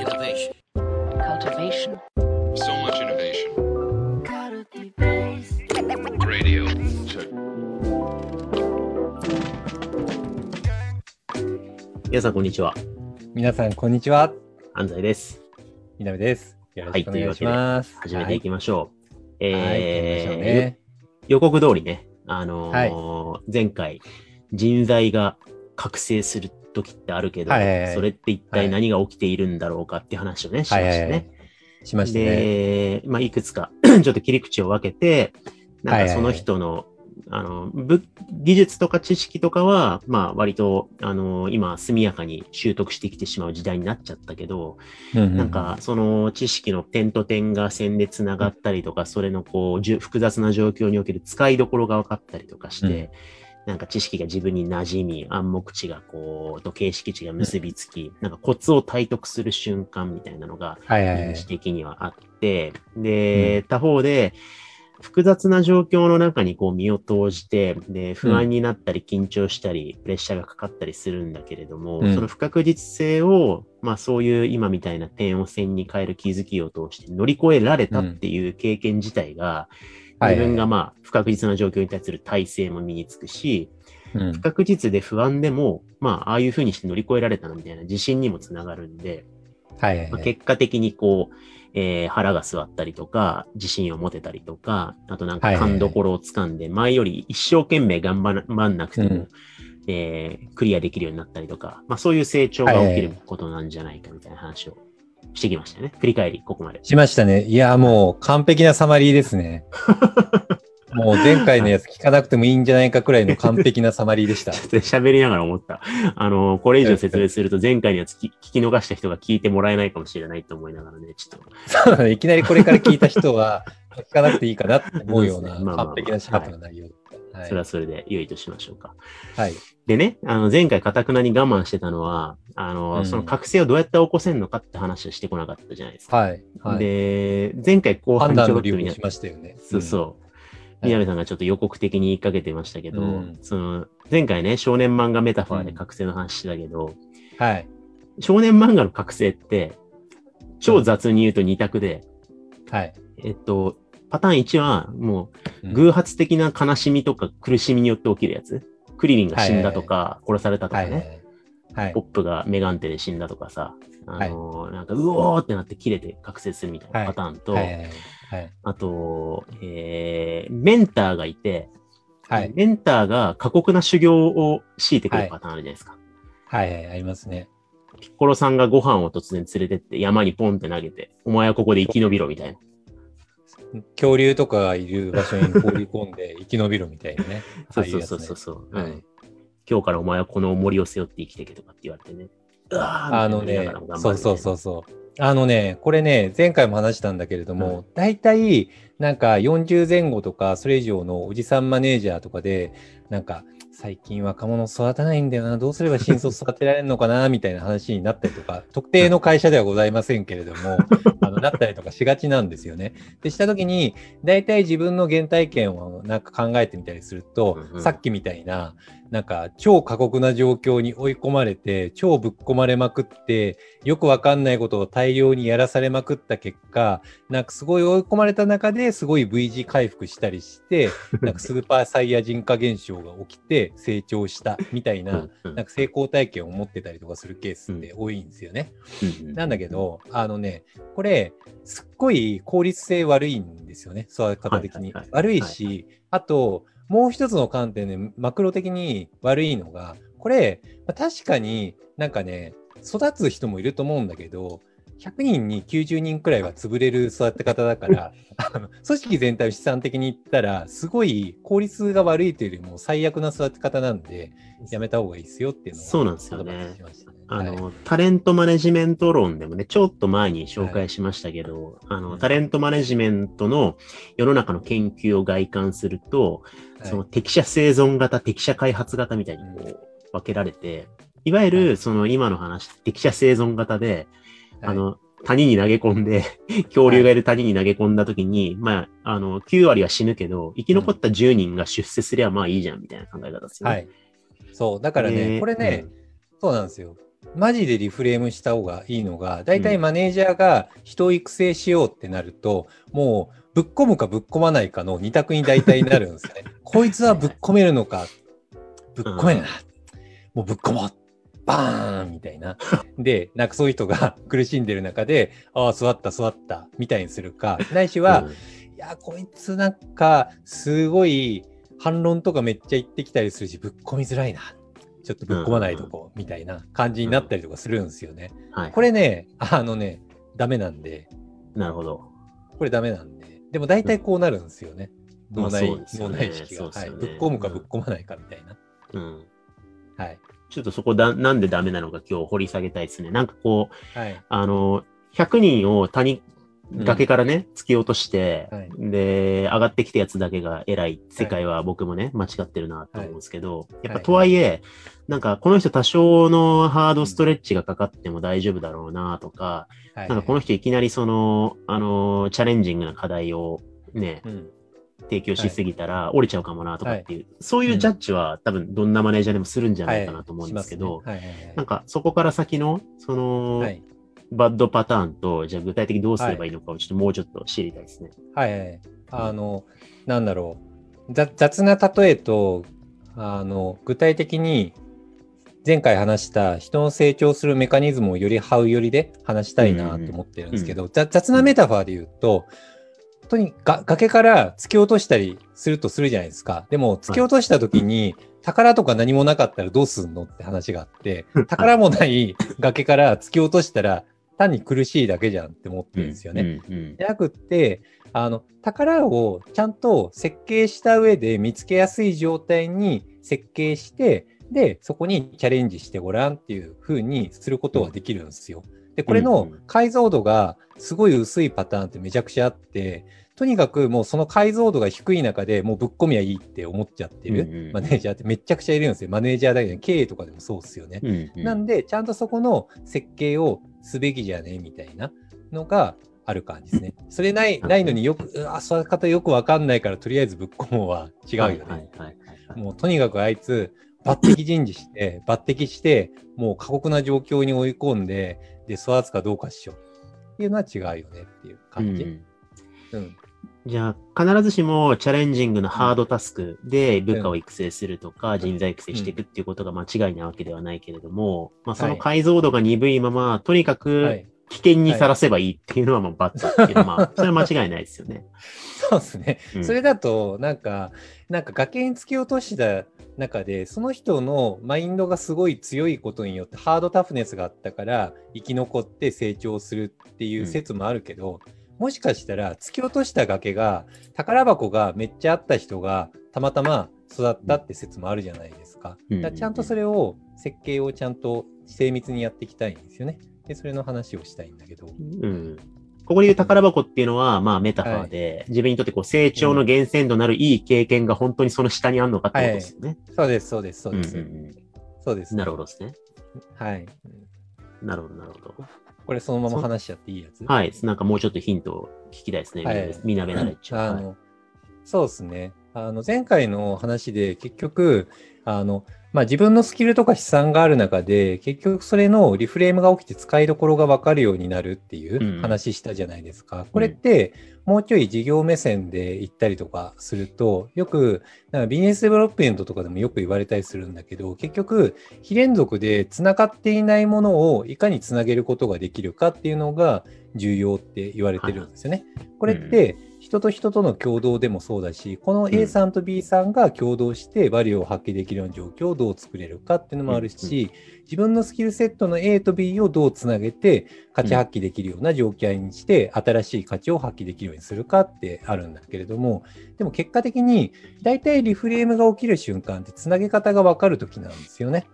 Innovation. cultivation, So much innovation. Radio. Check. 皆さん、こんにちは。皆さん、こんにちは。安西です。みなべです。よろしくお願いしはいます。始めていきましょう。はい。はい、行きましょうね。予告通りね、あのー前回、人材が覚醒する時ってあるけど、はいはいはい。それって一体何が起きているんだろうかっていう話をね、しましたね。はいはいはい。しましたね。で、まあ、いくつか ちょっと切り口を分けて、なんはいはいはい。かその人の、あの、ぶ技術とか知識とかは、まあ、割と、あの、今、速やかに習得してきてしまう時代になっちゃったけど、ううなん、か、その知識の点と点が線でつながったりとか、それのこう、じゅ複雑な状況における使いどころが分かったりとかして、なんか知識が自分に馴染み、暗黙知がこう、と形式値が結びつき、なんかコツを体得する瞬間みたいなのが、認知。的にはあって、で、他方で、複雑な状況の中にこう身を投じて、で、不安になったり緊張したり、プレッシャーがかかったりするんだけれども、うん。その不確実性を、まあそういう今みたいな点を線に変える気づきを通して乗り越えられたっていう経験自体が、はい自分がまあ不確実な状況に対する体制も身につくし、うん。不確実で不安でも、まあああいうふうにして乗り越えられたなみたいな自信にもつながるんで、まあはいはい。はい。結果的にこう、えー腹が据わったりとか、自信を持てたりとか、あとなんかはいはいはい。勘どころを掴んで、前より一生懸命頑張らなくても、うん。えークリアできるようになったりとか、まあそういう成長が起きることなんじゃないかみたいな話をしてきましたね。振り返り、ここまで。しましたね。いや、もう完璧なサマリーですね。もう前回のやつ聞かなくてもいいんじゃないかくらいの完璧なサマリーでした。ちょっと喋りながら思った。あの、これ以上説明すると前回のやつ聞聞き逃した人が聞いてもらえないかもしれないと思いながらね、ちょっと。そうだねいきなりこれから聞いた人は、聞かなくていいかなって思うような完璧なシャープな内容。はいそれはそれで良いとしましょうか。はい。でね、あの、前回、かたくなに我慢してたのは、あの、うんその覚醒をどうやって起こせるのかって話をしてこなかったじゃないですか。はい。はい。で、前回後半ちょろっとみなの理由もしましたよね。そうそう。はい宮部さんがちょっと予告的に言いかけてましたけど、うんその、前回ね、少年漫画メタファーで覚醒の話してたけど、うん。はい。少年漫画の覚醒って、超雑に言うと二択で、はい。えっと、パターン1は、もう、うん偶発的な悲しみとか苦しみによって起きるやつ。クリリンが死んだとか、殺されたとかね。はい。ポップがメガンテで死んだとかさ、あのーなんか、うおーってなって切れて覚醒するみたいなパターンと。あと、えー、メンターがいて、はい。メンターが過酷な修行を強いてくるパターンあるじゃないですか。はいはい、ありますね。ピッコロさんがご飯を突然連れてって山にポンって投げて、お前はここで生き延びろみたいな。恐竜とかがいる場所に放り込んで生き延びろみたいなね。そ うそうそうそうそう、はいうん今日からお前はこの重りを背負って生きていけとかって言われてね。あのねそうそうそうそう。あのね、これね、前回も話したんだけれども、大体、なんか40前後とか、それ以上のおじさんマネージャーとかで、なんか、最近若者育たないんだよな、どうすれば新卒育てられるのかな、みたいな話になったりとか、特定の会社ではございませんけれども、あのなったりとかしがちなんですよね。で、したときに、大体自分の原体験をなんか考えてみたりすると、うんうんさっきみたいな、なんか超過酷な状況に追い込まれて、超ぶっ込まれまくって、よくわかんないことを大量にやらされまくった結果、なんかすごい追い込まれた中ですごい V 字回復したりして、なんかスーパーサイヤ人化現象が起きて成長したみたいな、なんか成功体験を持ってたりとかするケースって多いんですよね。なんだけど、あのね、これ、すっごい効率性悪いんですよね、育て方的に。悪いし、あと、もう一つの観点でマクロ的に悪いのが、これ、まあ確かになんかね、育つ人もいると思うんだけど、100人に90人くらいは潰れる育て方だから、あの組織全体を資産的に言ったら、すごい効率が悪いというよりも最悪な育て方なんで、やめた方がいいですよっていうのをそうなんですよね。あの、はい。タレントマネジメント論でもね、ちょっと前に紹介しましたけど、あの、うんタレントマネジメントの世の中の研究を外観すると、はいその適者生存型、適者開発型みたいにこう分けられて、いわゆるその今の話、適者生存型で、あの、谷に投げ込んで、恐竜がいる谷に投げ込んだ時に、まあ、あの、9割は死ぬけど、生き残った10人が出世すればまあいいじゃんみたいな考え方ですよね。はい。そう、だからね、でこれね、そうなんですよ。マジでリフレームした方がいいのが、大体マネージャーが人を育成しようってなると、もうぶっ込むかぶっ込まないかの二択に大体なるんですね。こいつはぶっ込めるのか、ぶっ込めるな、もうぶっ込もう。バーンみたいな。で、なんかそういう人が 苦しんでる中で、ああ、座った、座った、みたいにするか、ないしは、うんいや、こいつなんか、すごい反論とかめっちゃ言ってきたりするし、ぶっ込みづらいな。ちょっとぶっ込まないとこう、みたいな感じになったりとかするんですよね。はい。これね、あのね、ダメなんで、なるほど。これダメなんで、でも大体こうなるんですよね。まあ脳内、ね脳内意識が、はい。ぶっ込むかぶっ込まないかみたいな。うん。はい。ちょっとそこだ、なんでダメなのか今日掘り下げたいですね。なんかこう、はい。あの、100人を谷、崖からね、突き落として、はい。で、上がってきたやつだけが偉い。世界は僕もね、間違ってるなと思うんですけど、やっぱはいとはいえ、なんかこの人多少のハードストレッチがかかっても大丈夫だろうなとか、はい。なんかこの人いきなりその、あの、チャレンジングな課題をね、うん。提供しすぎたら折れちゃうかもなとかっていう、そういうジャッジは多分どんなマネージャーでもするんじゃないかなと思うんですけど、はいしますね。はいはいはい。なんかそこから先の、その、はい。バッドパターンと、じゃあ具体的にどうすればいいのかをちょっともうちょっと知りたいですね。はいはい。あの、なんだろう。ざ雑な例えと、あの、具体的に、前回話した人の成長するメカニズムをより這うよりで話したいなと思ってるんですけど、ざ雑なメタファーで言うと、本当にが崖から突き落としたりするとするじゃないですか。でも、突き落とした時に、宝とか何もなかったらどうすんのって話があって、宝もない崖から突き落としたら単に苦しいだけじゃんって思ってるんですよね。うんうんじゃなくって、あの、宝をちゃんと設計した上で見つけやすい状態に設計して、で、そこにチャレンジしてごらんっていう風にすることはできるんですよ。で、これの解像度がすごい薄いパターンってめちゃくちゃあって、とにかくもうその解像度が低い中でもうぶっ込みはいいって思っちゃってうんうんるマネージャーってめちゃくちゃいるんですよ。マネージャーだけで経営とかでもそうですよね。うんうんなんで、ちゃんとそこの設計をすべきじゃねみたいなのがある感じですね。それないないのによく、うわ、その方よくわかんないから、とりあえずぶっ込もうは違うよね。もうとにかくあいつ、抜擢人事して、抜擢して、もう過酷な状況に追い込んで、で、育つかどうかっしょ。っていうのは違うよねっていう感じ。うんうん。じゃあ、必ずしもチャレンジングなハードタスクで部下を育成するとか、人材育成していくっていうことが間違いなわけではないけれども、まあ、その解像度が鈍いまま、とにかはくい。危険にさらせばいいっていうのは、まあ、バッタっていうのは、まあ、それは間違いないですよね。そうですね。うんそれだと、なんか、なんか崖に突き落とした中で、その人のマインドがすごい強いことによって、ハードタフネスがあったから、生き残って成長するっていう説もあるけど、もしかしたら、突き落とした崖が、宝箱がめっちゃあった人が、たまたま育ったって説もあるじゃないですか。うんだちゃんとそれを、設計をちゃんと精密にやっていきたいんですよね。で、それの話をしたいんだけど。うん。ここで言う宝箱っていうのは、まあメタファーで、自分にとってこう成長の源泉となるいい経験が本当にその下にあるのかってことですよね。そうです、そうです、そうです。うんうんそうです、うんなるほどですね。はい。なるほど、なるほど。これそのまま話しちゃっていいやつ？はい。なんかもうちょっとヒントを聞きたいですね。はいみなべなれっちゃう。はいあの、そうですね。あの、前回の話で結局、あの、まあ、自分のスキルとか資産がある中で、結局それのリフレームが起きて使いどころが分かるようになるっていうんう話したじゃないですか。これって、もうちょい事業目線で言ったりとかすると、よく、なんか business development とかでもよく言われたりするんだけど、結局、非連続でつながっていないものをいかにつなげることができるかっていうのが重要って言われてるんですよね。これって、人と人との共同でもそうだし、この A さんと B さんが共同してバリューを発揮できるような状況をどう作れるかっていうのもあるし、自分のスキルセットの A と B をどうつなげて価値発揮できるような状況にして、新しい価値を発揮できるようにするかってあるんだけれども、でも結果的に大体リフレームが起きる瞬間ってつなげ方がわかるときなんですよね。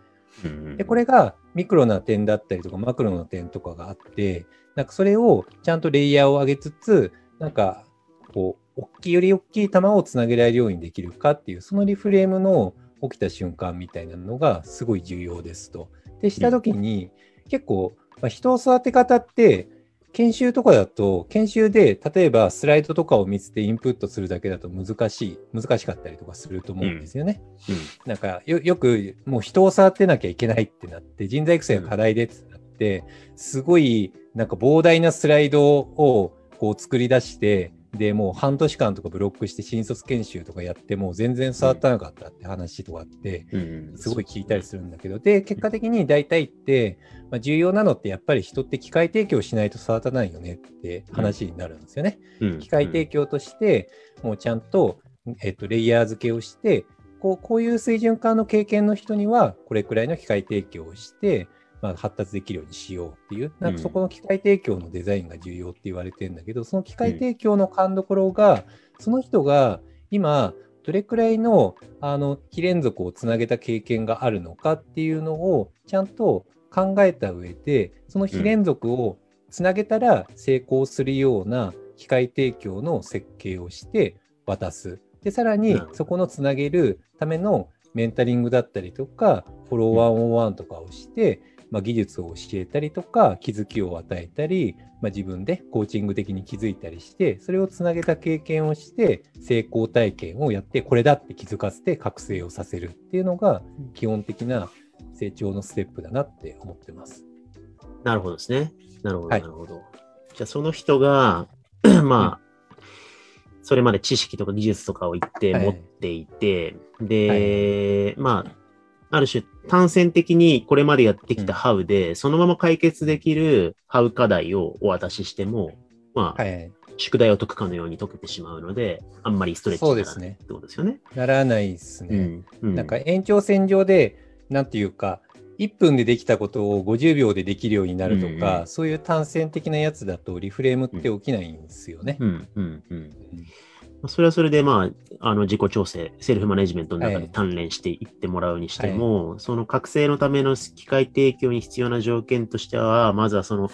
うんで、これがミクロな点だったりとかマクロな点とかがあって、なんかそれをちゃんとレイヤーを上げつつ、なんかこう、大きいより大きい球をつなげられるようにできるかっていう、そのリフレームの起きた瞬間みたいなのがすごい重要ですと。で、したときに、結構、まあ、人を育て方って、研修とかだと、研修で例えばスライドとかを見せてインプットするだけだと難しい、難しかったりとかすると思うんですよね。なんかよよくもう人を触ってなきゃいけないってなって、人材育成の課題でってなって、すごいなんか膨大なスライドをこう作り出して、でもう半年間とかブロックして新卒研修とかやっても全然触ってなかったって話とかあって、すごい聞いたりするんだけど、で、結果的に大体って、まあ、重要なのってやっぱり人って機械提供しないと育たないよねって話になるんですよね。うん。機械提供として、もうちゃんと、えっと、レイヤー付けをして、こうこういう水準化の経験の人には、これくらいの機械提供をして、まあ、発達できるようにしようっていう、なんかそこの機械提供のデザインが重要って言われてるんだけど、その機械提供の勘どころが、その人が今、どれくらいのあの非連続をつなげた経験があるのかっていうのをちゃんと考えた上で、その非連続をつなげたら成功するような機械提供の設計をして渡す。で、さらにそこのつなげるためのメンタリングだったりとか、フォローワンオンワンとかをして、まあ、技術を教えたりとか、気づきを与えたり、まあ、自分でコーチング的に気づいたりして、それをつなげた経験をして、成功体験をやって、これだって気づかせて覚醒をさせるっていうのが、基本的な成長のステップだなって思ってます。なるほどですね。なるほど、はいなるほど。じゃあ、その人が、まあ、それまで知識とか技術とかを一定はい持っていて、で、まあ、ある種単線的にこれまでやってきたうん How で、そのまま解決できる How 課題をお渡ししても、まあ、はい。宿題を解くかのように解けてしまうので、あんまりストレッチにならないってことですよね。ならないですね。うん。うんなんか延長線上で、なんていうか、1分でできたことを50秒でできるようになるとか、うんうんそういう単線的なやつだとリフレームって起きないんですよね。うん、うん、うん。まあそれはそれで、まあ、あの自己調整、セルフマネジメントの中ではい鍛錬していってもらうにしても、その覚醒のための機械提供に必要な条件としては、まずはその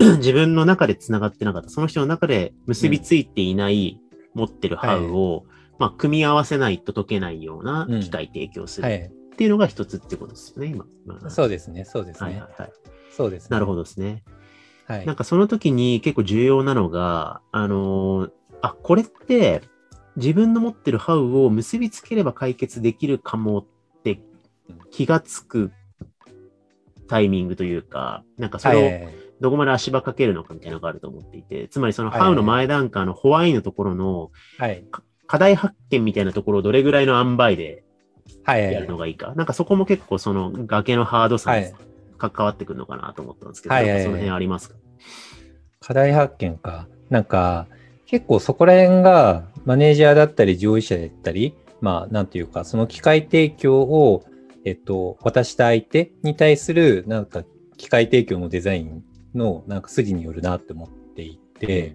うん 自分の中で繋がってなかった、その人の中で結びついていない、持ってるハウを、まあ、組み合わせないと解けないようなうん機械提供するはい。っていうのが一つってことですよね、今。今そうですね、そうですね。はいはいはい。そうですね。なるほどですね。はいなんかその時に結構重要なのが、あのーあ、これって自分の持ってるハウを結びつければ解決できるかもって気がつくタイミングというか、なんかそはいれをどこまで足場かけるのかみたいなのがあると思っていて、つまりそのはいハウの前段階のホワイのところのはい。課題発見みたいなところをどれぐらいの塩梅ではい。やるのがいいか。なんかそこも結構その崖のハードさにはい。関わってくるのかなと思ったんですけど、その辺ありますか？課題発見か。なんか、結構そこら辺がマネージャーだったり上位者だったり、まあ、なんていうか、その機械提供を、えっと、渡した相手に対する、なんか、機械提供のデザインの、なんか筋によるなって思っていて、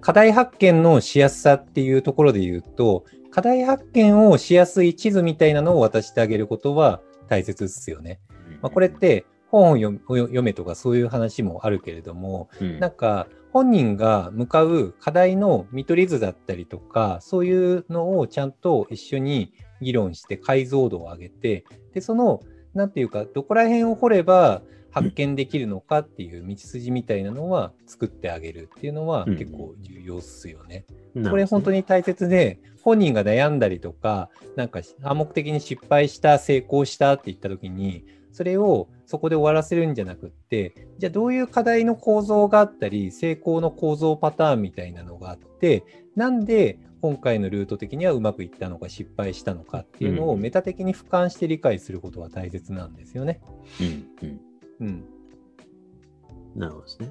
課題発見のしやすさっていうところで言うと、課題発見をしやすい地図みたいなのを渡してあげることは大切ですよね。まあ、これって本を読読めとかそういう話もあるけれども、うんなんか本人が向かう課題の見取り図だったりとか、そういうのをちゃんと一緒に議論して解像度を上げて、で、その、なんていうか、どこら辺を掘れば発見できるのかっていう道筋みたいなのは作ってあげるっていうのはうん結構重要っすよね。ねこれ本当に大切で、本人が悩んだりとか、なんか暗黙的に失敗した、成功したって言った時に、それをそこで終わらせるんじゃなくって、じゃあどういう課題の構造があったり、成功の構造パターンみたいなのがあって、なんで今回のルート的にはうまくいったのか失敗したのかっていうのをうんメタ的に俯瞰して理解することが大切なんですよね。うんうんうん。なるほどですね。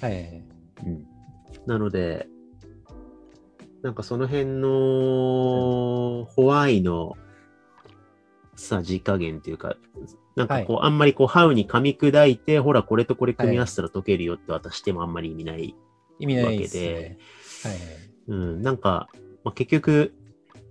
はい。うんなので、なんかその辺のホワイのさじ加減というか、なんかこう、あんまりこう、ハウに噛み砕いて、ほら、これとこれ組み合わせたら解けるよって渡してもあんまり意味ない。意味ないですね。はい。うん、なんか、まあ、結局、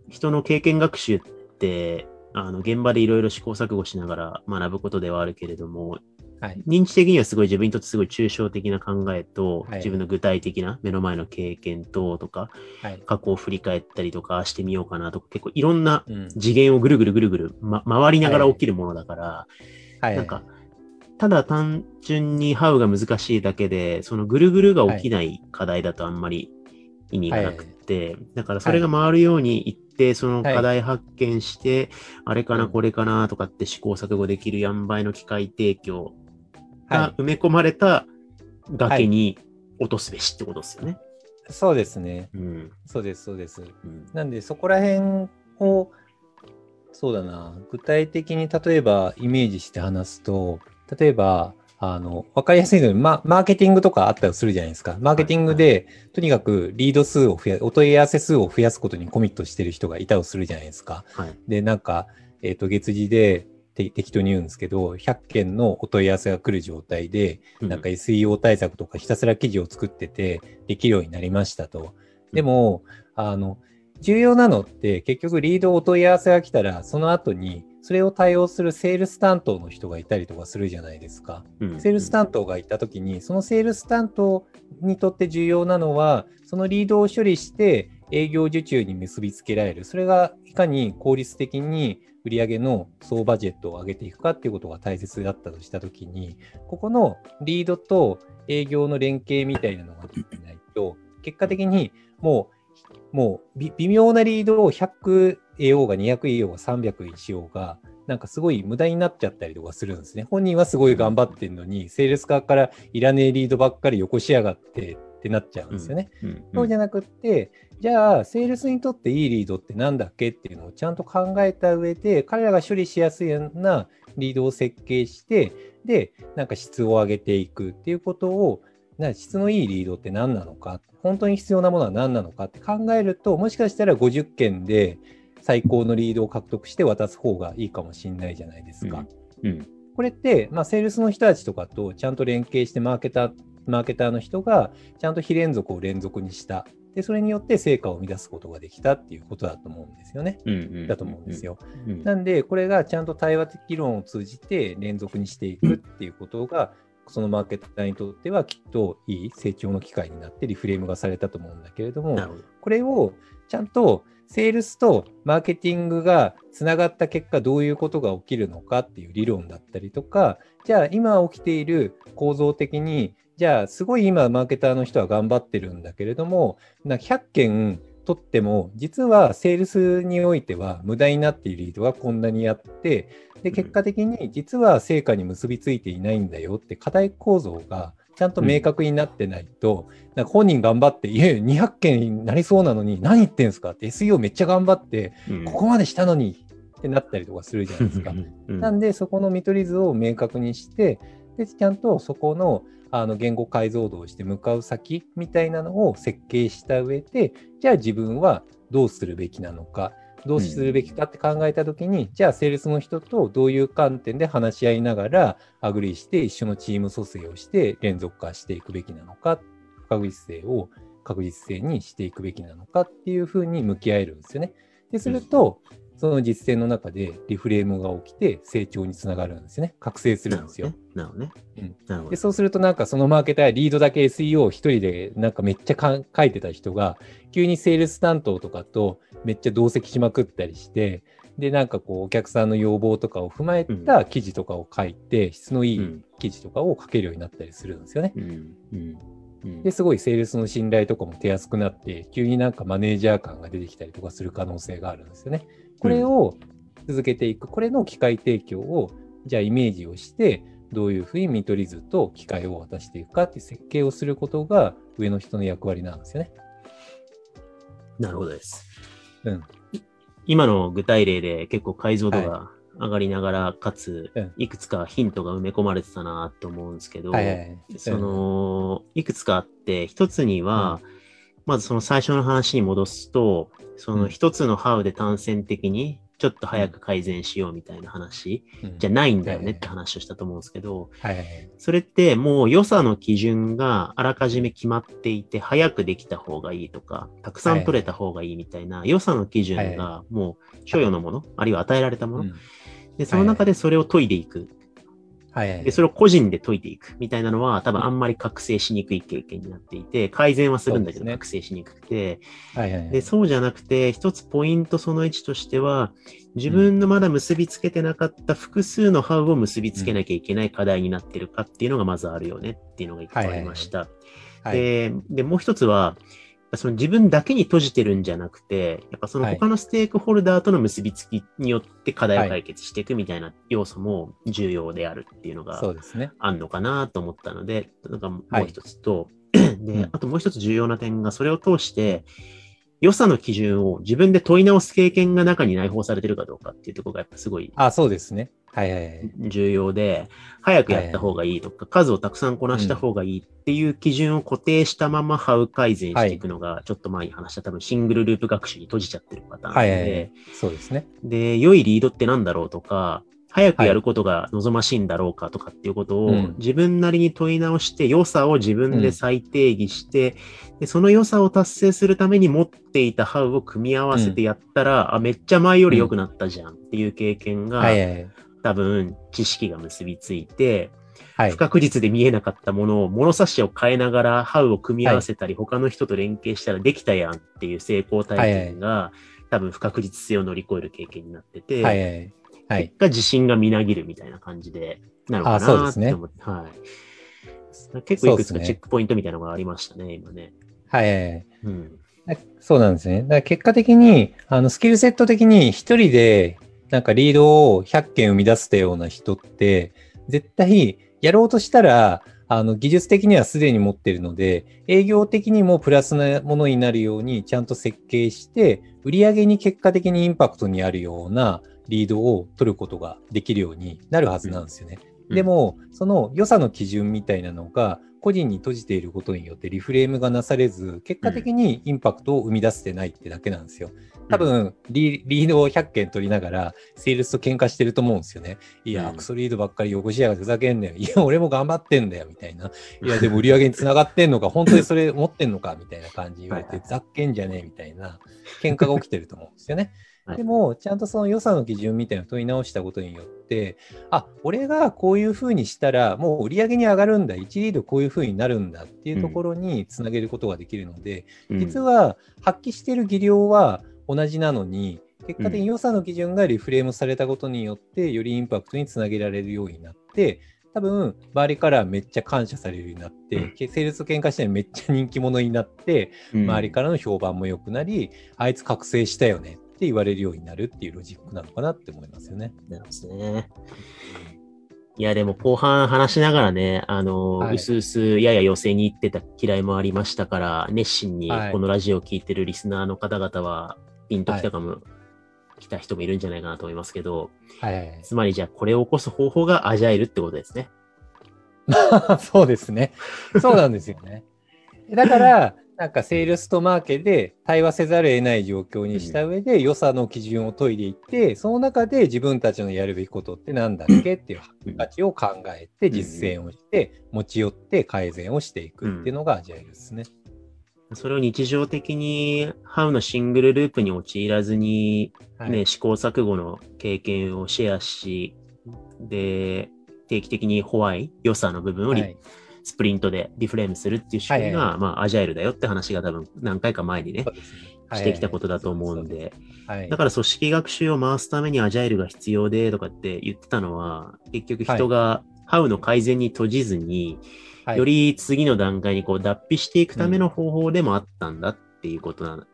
人の経験学習って、あの、現場でいろいろ試行錯誤しながら学ぶことではあるけれども、はい。認知的にはすごい自分にとってすごい抽象的な考えと、はい自分の具体的な目の前の経験ととか、はい。過去を振り返ったりとかしてみようかなとか、結構いろんなうん。次元をぐるぐるぐるぐる、ま、回りながら起きるものだから、はい。なんか、ただ単純にハウが難しいだけで、そのぐるぐるが起きない課題だとあんまり意味がなくって、だからそれが回るように一定その課題発見して、あれかな、うんこれかなとかって試行錯誤できる塩梅の機械提供はが埋め込まれた崖に落とすべしってことですよね。い。そうですね。うん。そうです、そうです。うんなんで、そこら辺を、そうだな、具体的に例えばイメージして話すと、例えば、あの、わかりやすいのに、ま、マーケティングとかあったりするじゃないですか。マーケティングで、とにかくリード数を増や、お問い合わせ数を増やすことにコミットしてる人がいたりするじゃないですか。はい。で、なんか、えっ、と、月次で、て適当に言うんですけど、100件のお問い合わせが来る状態で、なんか SEO 対策とかひたすら記事を作っててできるようになりましたと。でも、あの、重要なのって結局リードお問い合わせが来たら、その後にそれを対応するセールス担当の人がいたりとかするじゃないですか。うんセールス担当がいたときに、そのセールス担当にとって重要なのは、そのリードを処理して営業受注に結びつけられる。それがいかに効率的に売上の総バジェットを上げていくかっていうことが大切だったとしたときに、ここのリードと営業の連携みたいなのができないと、結果的にもう、もう微妙なリードを100得ようが200得ようが300しようが、なんかすごい無駄になっちゃったりとかするんですね。本人はすごい頑張ってるのに、セールス側からいらねえリードばっかりよこしやがっててなっちゃうんですよね。うんそうじゃなくって、じゃあ、セールスにとっていいリードってなんだっけっていうのをちゃんと考えた上で、彼らが処理しやすいようなリードを設計して、で、なんか質を上げていくっていうことを、な質のいいリードって何なのか、本当に必要なものは何なのかって考えると、もしかしたら50件で最高のリードを獲得して渡す方がいいかもしれないじゃないですか。うんこれって、まあ、セールスの人たちとかとちゃんと連携してマーケター、マーケターの人がちゃんと非連続を連続にした。で、それによって成果を生み出すことができたっていうことだと思うんですよね。うんうんだと思うんですよ。うんなんで、これがちゃんと対話的論を通じて連続にしていくっていうことが、そのマーケターにとってはきっといい成長の機会になってリフレームがされたと思うんだけれども。これをちゃんとセールスとマーケティングがつながった結果どういうことが起きるのかっていう理論だったりとかじゃあ今起きている構造的にじゃあすごい今マーケターの人は頑張ってるんだけれどもな100件取っても実はセールスにおいては無駄になっているリードがこんなにあってで結果的に実は成果に結びついていないんだよって課題構造がちゃんと明確になってないと、なんか本人頑張って、いやいや、200件になりそうなのに、何言ってんすか？って、SEO めっちゃ頑張って、うん。ここまでしたのにってなったりとかするじゃないですか。うん。なんで、そこの見取り図を明確にして、でちゃんとそこのあの言語解像度をして向かう先みたいなのを設計した上で、じゃあ自分はどうするべきなのか、どうするべきかって考えたときに、じゃあセールスの人とどういう観点で話し合いながら、 agree して一緒のチーム組成をして連続化していくべきなのか、不確実性を確実性にしていくべきなのかっていうふうに向き合えるんですよね。で、すると、その実践の中で reframe が起きて成長につながるんですよね。覚醒するんですよ。なるほどね。うんで。そうするとなんかそのマーケターやリードだけ SEO を一人でなんかめっちゃかん書いてた人が、急にセールス担当とかとめっちゃ同席しまくったりして、で、なんかこうお客さんの要望とかを踏まえた記事とかを書いて、質のいいうん記事とかを書けるようになったりするんですよね。うんうんうんで、すごいセールスの信頼とかも手厚くなって、急になんかマネージャー感が出てきたりとかする可能性があるんですよね。これを続けていく、これの機械提供を、じゃあイメージをして、どういうふうに見取り図と機械を渡していくかっていう設計をすることが上の人の役割なんですよね。なるほどです。うん。今の具体例で結構解像度が上がりながら、かつうん、いくつかヒントが埋め込まれてたなと思うんですけど、はいはいはい。その、いくつかあって、一つには、まずその最初の話に戻すと、その一つのハウで単線的にちょっと早く改善しようみたいな話うんじゃないんだよねって話をしたと思うんですけど。それってもう良さの基準があらかじめ決まっていて、早くできた方がいいとか、たくさん取れた方がいいみたいな良さの基準がもう所与のもの、あるいは与えられたもの。うんで、その中でそれを研いでいく。はいはい。で、それを個人で解いていくみたいなのは、多分あんまり覚醒しにくい経験になっていて、改善はするんだけど、覚醒しにくくて、はいはいはい。で、そうじゃなくて、一つポイントその1としては、自分のまだ結びつけてなかった複数のハウを結びつけなきゃいけない課題になってるかっていうのがまずあるよねっていうのが一個ありました。はいでで、もう一つは、その自分だけに閉じてるんじゃなくて、やっぱそのはい。他のステークホルダーとの結びつきによって課題を解決していくみたいな要素も重要であるっていうのが。あんのかなと思ったので、なんかもう一つと、うん。で、あともう一つ重要な点が、それを通して、良さの基準を自分で問い直す経験が中に内包されてるかどうかっていうところがやっぱすごいあ、そうですね。はいはいはい。重要で、早くやった方がいいとか、数をたくさんこなした方がいいっていう基準を固定したままハウ改善していくのが、ちょっと前に話した多分シングルループ学習に閉じちゃってるパターンで。そうですね。で、良いリードってなんだろうとか、早くやることが望ましいんだろうかとかっていうことをうん。自分なりに問い直して、良さを自分で再定義して、でその良さを達成するために持っていたハウを組み合わせてやったら、あ、めっちゃ前より良くなったじゃんっていう経験が。多分知識が結びついて、はい。不。確実で見えなかったものを物差しを変えながらハウを組み合わせたり、他の人と連携したらできたやんっていう成功体験が、多分不確実性を乗り越える経験になってて、結。果自信がみなぎるみたいな感じでなのかなですねって思って、はい。結構いくつかチェックポイントみたいなのがありましたね、今ね。はいはいはい。うん。そうなんですね。だから結果的に、あの、スキルセット的に一人で、なんかリードを100件生み出したような人って、絶対やろうとしたら、あの、技術的にはすでに持ってるので、営業的にもプラスなものになるようにちゃんと設計して、売上に結果的にインパクトにあるようなリードを取ることができるようになるはずなんですよね。うんでも、その良さの基準みたいなのが、個人に閉じていることによってリフレームがなされず、結果的にインパクトを生み出せてないってだけなんですよ。多分リ、リードを100件取りながら、セールスと喧嘩してると思うんですよね。いや、うんクソリードばっかりよこしやがってふざけんなよ。いや、俺も頑張ってんだよ、みたいな。いや、でも売り上げにつながってんのか、本当にそれ持ってんのか、みたいな感じ言われてざっけんじゃねえ、みたいな喧嘩が起きてると思うんですよね。はい。でも、ちゃんとその良さの基準みたいなのを問い直したことによって、あ、俺がこういうふうにしたら、もう売り上げに上がるんだ、1リードこういうふうになるんだっていうところにつなげることができるので、うん。実は発揮している技量は同じなのに、結果的に良さの基準がリフレームされたことによって、よりインパクトにつなげられるようになって、多分、周りからめっちゃ感謝されるようになって、うん。セールスと喧嘩してめっちゃ人気者になって、うん。周りからの評判も良くなり、あいつ覚醒したよねって言われるようになるっていうロジックなのかなって思いますよね。なるほどね。いや、でも後半話しながらね、あの、はいうすうすやや寄せに行ってた嫌いもありましたから、熱心にはいこのラジオを聞いてるリスナーの方々は、ピンときたかも、来た人もいるんじゃないかなと思いますけど、はいはいはい。つまりじゃあこれを起こす方法がアジャイルってことですね。そうですね。そうなんですよね。だから、なんかセールスとマーケで対話せざるを得ない状況にした上で、良さの基準を解いていって、その中で自分たちのやるべきことってなんだっけっていう価値を考えて、実践をして、持ち寄って改善をしていくっていうのがアジャイルですね。それを日常的に、ハウのシングルループに陥らずに、はい。ね、試行錯誤の経験をシェアし、で、定期的にホワイ、良さの部分をリ、はいスプリントでリフレームするっていう仕組みが、まあ、アジャイルだよって話が多分何回か前にねしてきたことだと思うん。で、はいだから組織学習を回すためにアジャイルが必要でとかって言ってたのは、結局人がハウの改善に閉じずに、はいより次の段階にこう脱皮していくための方法でもあったんだっていうことな,、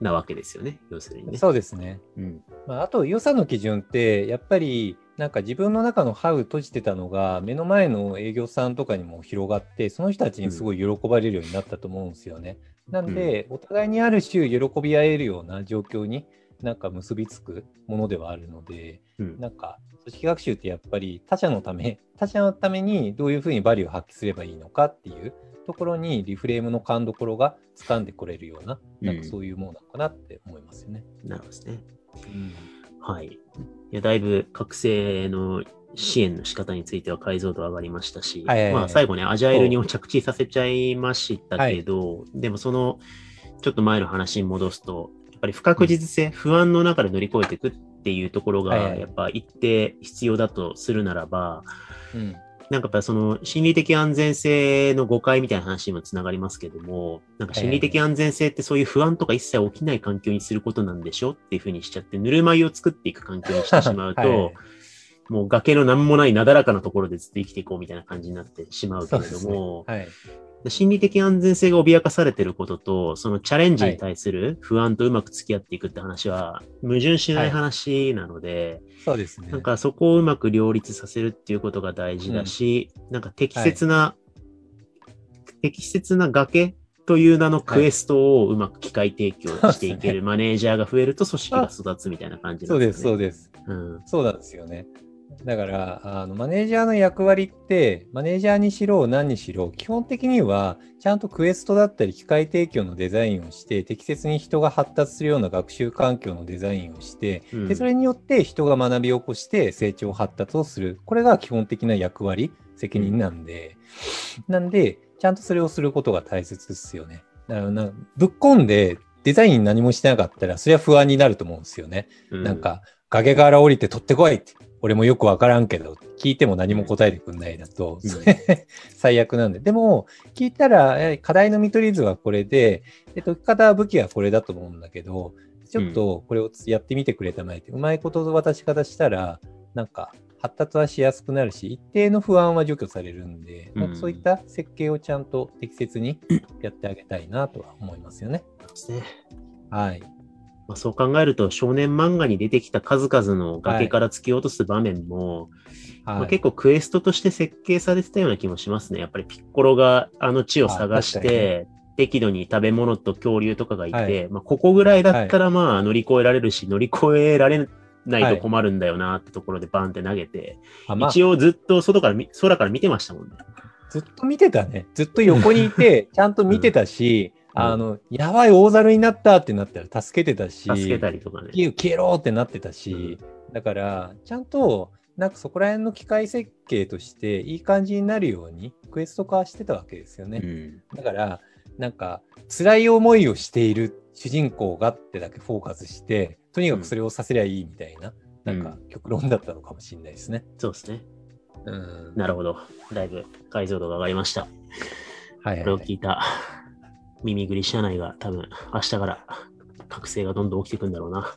なわけですよね、要するにね。そうですね。うん。まあ、あと良さの基準ってやっぱりなんか自分の中のハウ閉じてたのが目の前の営業さんとかにも広がってその人たちにすごい喜ばれるようになったと思うんですよね。なんでお互いにある種喜び合えるような状況になんか結びつくものではあるのでうん。なんか組織学習ってやっぱり他者のため 他者のためにどういうふうにバリューを発揮すればいいのかっていうところにリフレームの勘どころが掴んでこれるようななんかそういうものなのかなって思いますよね。なるほどですね。うんはい。いや、だいぶ覚醒の支援の仕方については解像度上がりましたし、はいはいはいまあ最後ね、アジャイルにも着地させちゃいましたけど、でもその、ちょっと前の話に戻すと、やっぱり不確実性、不安の中で乗り越えていくっていうところが、はいはいやっぱ一定必要だとするならば、うん。なんかやっぱその心理的安全性の誤解みたいな話にもつながりますけども、なんか心理的安全性ってそういう不安とか一切起きない環境にすることなんでしょっていうふうにしちゃって、ぬるま湯を作っていく環境にしてしまうと、はいもう崖の何もないなだらかなところでずっと生きていこうみたいな感じになってしまうけれども、はい。心理的安全性が脅かされてることと、そのチャレンジに対する不安とうまく付き合っていくって話は矛盾しない話なので、そうですね。なんかそこをうまく両立させるっていうことが大事だし、なんか適切な、適切な崖という名のクエストをうまく機械提供していけるマネージャーが増えると組織が育つみたいな感じなそうんです、ですよね。そうです。うん。そうなんですよね。だから、あのマネージャーの役割って、マネージャーにしろ、何にしろ、基本的には、ちゃんとクエストだったり、機械提供のデザインをして、適切に人が発達するような学習環境のデザインをして、うんでそれによって人が学びを起こして成長発達をする。これが基本的な役割、責任なんで、なんで、ちゃんとそれをすることが大切ですよね。だからなぶっ込んでデザイン何もしてなかったら、それは不安になると思うんですよね。うなん、か、崖から降りて取ってこいって、俺もよくわからんけど、聞いても何も答えてくんないだと、うん 最悪なんで。でも、聞いたら、え課題の見取り図はこれで、で解き方は武器はこれだと思うんだけど、ちょっとこれをやってみてくれたまえって、うまいこと渡し方したら、なんか、発達はしやすくなるし、一定の不安は除去されるんで、うんそういった設計をちゃんと適切にやってあげたいなとは思いますよね。ですね。はい。まあ、そう考えると、少年漫画に出てきた数々の崖から突き落とす場面も、まあ、はい。結構クエストとして設計されてたような気もしますね。やっぱりピッコロがあの地を探して、適度に食べ物と恐竜とかがいて、はいまあ、ここぐらいだったらまあ乗り越えられるし、乗り越えられないと困るんだよなってところでバンって投げて、あまあ一応ずっと外からみ、空から見てましたもんね。ずっと見てたね。ずっと横にいて、ちゃんと見てたし、うんあの、やばい大猿になったってなったら助けてたし、助けたりとかね。消え消えろってなってたし、だから、ちゃんと、なんかそこら辺の機械設計としていい感じになるようにクエスト化してたわけですよね。うんだから、なんか、辛い思いをしている主人公がってだけフォーカスして、とにかくそれをさせりゃいいみたいな、なんか極論だったのかもしれないですね。そうですね。うん。なるほど。だいぶ解像度が上がりました。はいこれをはい。聞いた耳ぐり社内が多分明日から覚醒がどんどん起きていくんだろうな。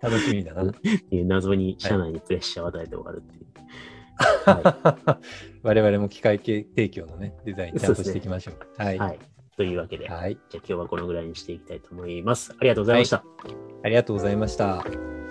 楽しみだな。っていう謎に社内にプレッシャーを与えて終わるっていう。は我々も機械系提供のね、デザインちゃんとしていきましょう。はい。はい。というわけで、はい。じゃあ今日はこのぐらいにしていきたいと思います。ありがとうございました。ありがとうございました。